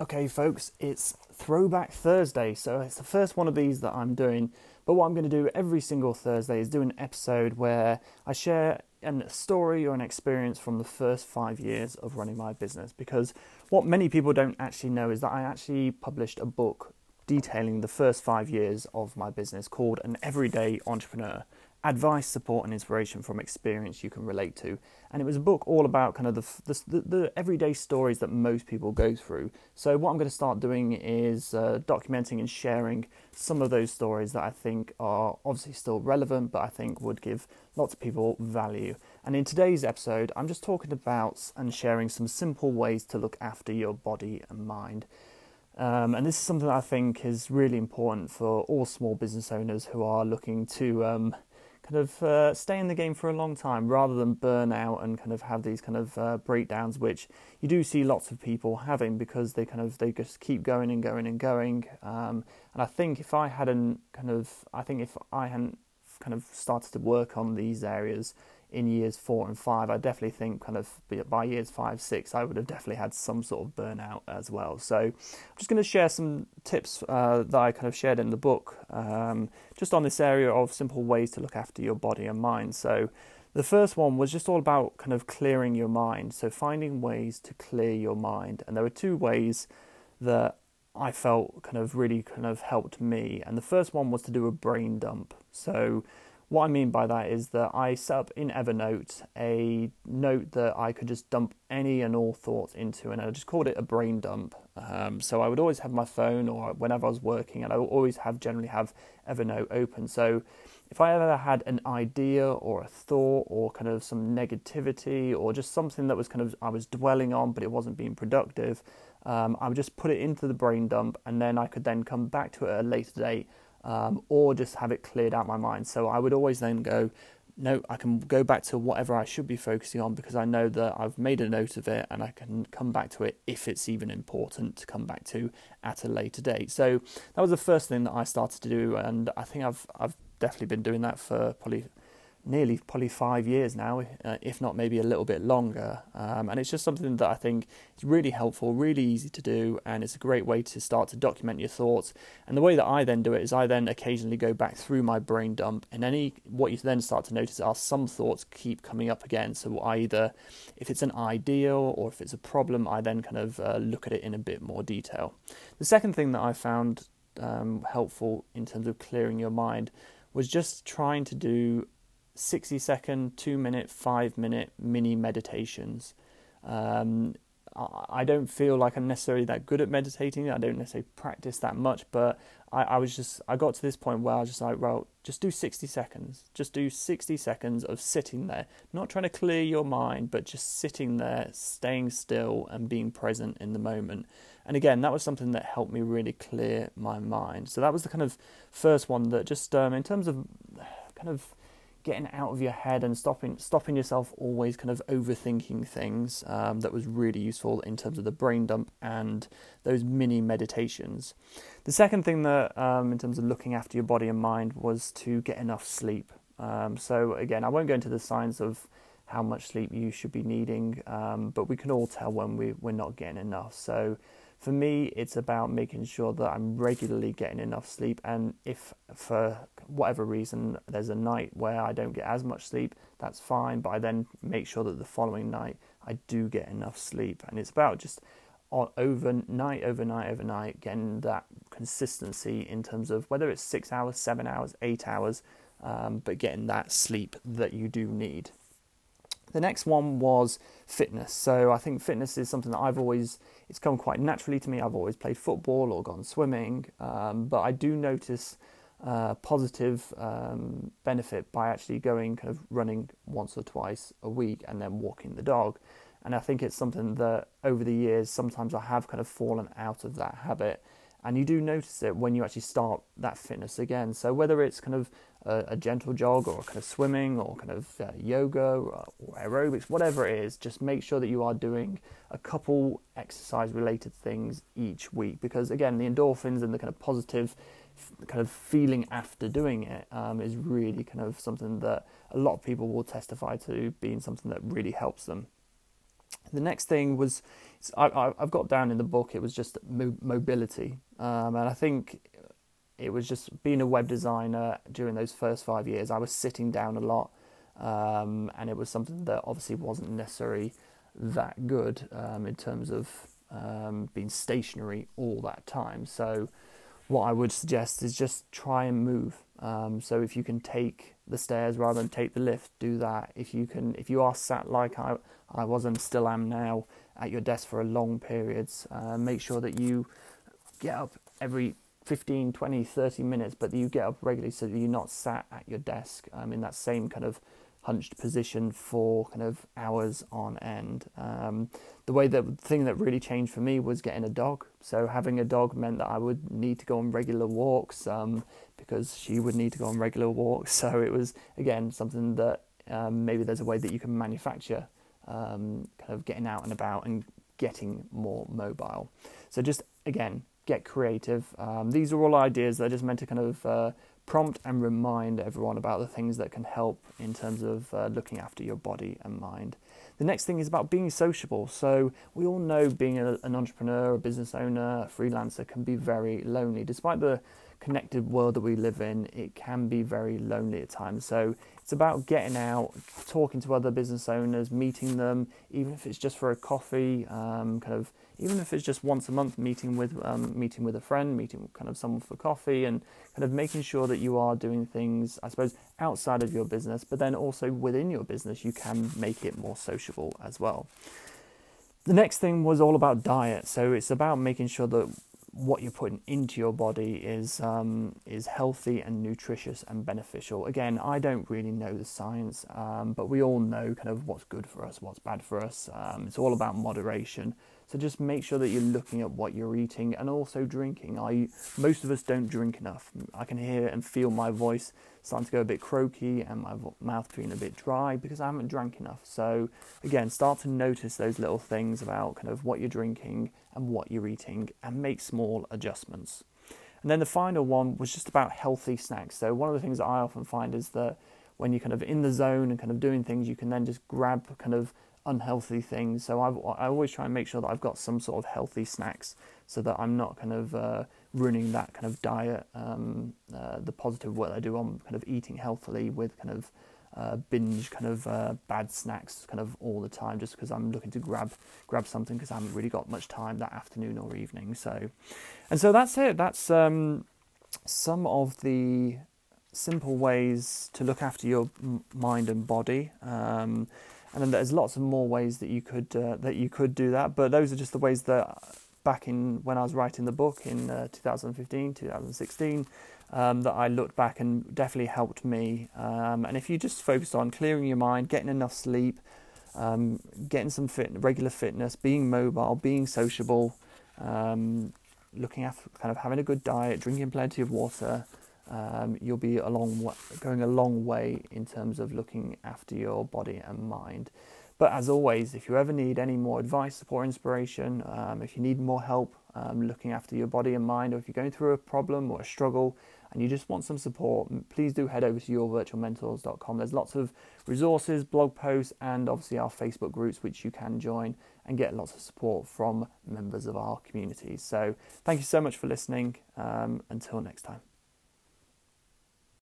Okay, folks, it's Throwback Thursday, so it's the first one of these that I'm doing. But what I'm going to do every single Thursday is do an episode where I share a story or an experience from the first five years of running my business. Because what many people don't actually know is that I actually published a book detailing the first five years of my business called An Everyday Entrepreneur advice, support, and inspiration from experience you can relate to. And it was a book all about kind of the, the, the everyday stories that most people go through. So, what I'm going to start doing is uh, documenting and sharing some of those stories that I think are obviously still relevant, but I think would give lots of people value. And in today's episode, I'm just talking about and sharing some simple ways to look after your body and mind. Um, and this is something I think is really important for all small business owners who are looking to um, kind of uh, stay in the game for a long time rather than burn out and kind of have these kind of uh, breakdowns, which you do see lots of people having because they kind of they just keep going and going and going. Um, and I think if I hadn't kind of, I think if I hadn't kind of started to work on these areas in years four and five, I definitely think kind of by years five, six, I would have definitely had some sort of burnout as well. So I'm just going to share some tips uh, that I kind of shared in the book, um, just on this area of simple ways to look after your body and mind. So the first one was just all about kind of clearing your mind. So finding ways to clear your mind, and there were two ways that I felt kind of really kind of helped me. And the first one was to do a brain dump. So what I mean by that is that I set up in Evernote a note that I could just dump any and all thoughts into, and I just called it a brain dump. Um, so I would always have my phone, or whenever I was working, and I would always have generally have Evernote open. So if I ever had an idea or a thought or kind of some negativity or just something that was kind of I was dwelling on, but it wasn't being productive, um, I would just put it into the brain dump, and then I could then come back to it at a later date um, or just have it cleared out my mind. So I would always then go, no, I can go back to whatever I should be focusing on because I know that I've made a note of it and I can come back to it if it's even important to come back to at a later date. So that was the first thing that I started to do, and I think I've I've definitely been doing that for probably nearly probably five years now, uh, if not maybe a little bit longer. Um, and it's just something that I think is really helpful, really easy to do, and it's a great way to start to document your thoughts. And the way that I then do it is I then occasionally go back through my brain dump, and any what you then start to notice are some thoughts keep coming up again. So either if it's an ideal or if it's a problem, I then kind of uh, look at it in a bit more detail. The second thing that I found um, helpful in terms of clearing your mind was just trying to do 60 second, two minute, five minute mini meditations. Um, I don't feel like I'm necessarily that good at meditating. I don't necessarily practice that much, but I, I, was just, I got to this point where I was just like, well, just do 60 seconds. Just do 60 seconds of sitting there, not trying to clear your mind, but just sitting there, staying still and being present in the moment. And again, that was something that helped me really clear my mind. So that was the kind of first one that just, um, in terms of kind of, getting out of your head and stopping stopping yourself always kind of overthinking things um, that was really useful in terms of the brain dump and those mini meditations. The second thing that um, in terms of looking after your body and mind was to get enough sleep. Um, so again, I won't go into the science of how much sleep you should be needing, um, but we can all tell when we, we're not getting enough. So for me, it's about making sure that I'm regularly getting enough sleep. And if for whatever reason there's a night where I don't get as much sleep, that's fine. But I then make sure that the following night I do get enough sleep. And it's about just overnight, overnight, overnight, getting that consistency in terms of whether it's six hours, seven hours, eight hours, um, but getting that sleep that you do need. The next one was fitness. So I think fitness is something that I've always, it's come quite naturally to me. I've always played football or gone swimming, um, but I do notice positive um, benefit by actually going kind of running once or twice a week and then walking the dog. And I think it's something that over the years, sometimes I have kind of fallen out of that habit and you do notice it when you actually start that fitness again. So whether it's kind of a, a gentle jog or kind of swimming or kind of uh, yoga or, aerobics, whatever it is, just make sure that you are doing a couple exercise related things each week because again, the endorphins and the kind of positive kind of feeling after doing it um, is really kind of something that a lot of people will testify to being something that really helps them. The next thing was I, have got down in the book. It was just mobility, um, and I think it was just being a web designer during those first five years. I was sitting down a lot, um, and it was something that obviously wasn't necessarily that good um, in terms of um, being stationary all that time. So, what I would suggest is just try and move. Um, so, if you can take the stairs rather than take the lift, do that. If you can, if you are sat like I, I was and still am now at your desk for a long periods, uh, make sure that you get up every 15, 20, 30 minutes, but you get up regularly so that you're not sat at your desk um, in that same kind of hunched position for kind of hours on end. Um, the way that the thing that really changed for me was getting a dog. So having a dog meant that I would need to go on regular walks um, because she would need to go on regular walks. So it was again something that um, maybe there's a way that you can manufacture um, kind of getting out and about and getting more mobile. So just again get creative. Um, these are all ideas that are just meant to kind of uh, prompt and remind everyone about the things that can help in terms of uh, looking after your body and mind. The next thing is about being sociable. So, we all know being a, an entrepreneur, a business owner, a freelancer can be very lonely. Despite the connected world that we live in, it can be very lonely at times. So, it's about getting out, talking to other business owners, meeting them, even if it's just for a coffee, um, kind of even if it's just once a month meeting with um, meeting with a friend, meeting with kind of someone for coffee, and kind of making sure that you are doing things, I suppose, outside of your business, but then also within your business, you can make it more sociable as well. The next thing was all about diet, so it's about making sure that what you're putting into your body is um, is healthy and nutritious and beneficial. Again, I don't really know the science, um, but we all know kind of what's good for us, what's bad for us. Um, it's all about moderation. So just make sure that you're looking at what you're eating and also drinking. I most of us don't drink enough. I can hear and feel my voice starting to go a bit croaky and my mouth feeling a bit dry because I haven't drank enough. So again, start to notice those little things about kind of what you're drinking and what you're eating and make small adjustments. And then the final one was just about healthy snacks. So one of the things that I often find is that when you're kind of in the zone and kind of doing things, you can then just grab kind of unhealthy things. So I've, I always try and make sure that I've got some sort of healthy snacks so that I'm not kind of uh, ruining that kind of diet, um, uh, the positive work I do on kind of eating healthily with kind of uh, binge kind of uh, bad snacks kind of all the time just because I'm looking to grab grab something because I haven't really got much time that afternoon or evening. So, and so that's it. That's um, some of the simple ways to look after your mind and body. Um, and then there's lots of more ways that you could uh, that you could do that. But those are just the ways that back in when I was writing the book in uh, 2015, 2016, um, that I looked back and definitely helped me. Um, and if you just focus on clearing your mind, getting enough sleep, um, getting some fit, regular fitness, being mobile, being sociable, um, looking after kind of having a good diet, drinking plenty of water um, you'll be a long going a long way in terms of looking after your body and mind. But as always, if you ever need any more advice, support, inspiration, um, if you need more help um, looking after your body and mind, or if you're going through a problem or a struggle and you just want some support, please do head over to yourvirtualmentors.com. There's lots of resources, blog posts, and obviously our Facebook groups which you can join and get lots of support from members of our community. So, thank you so much for listening. Um, until next time.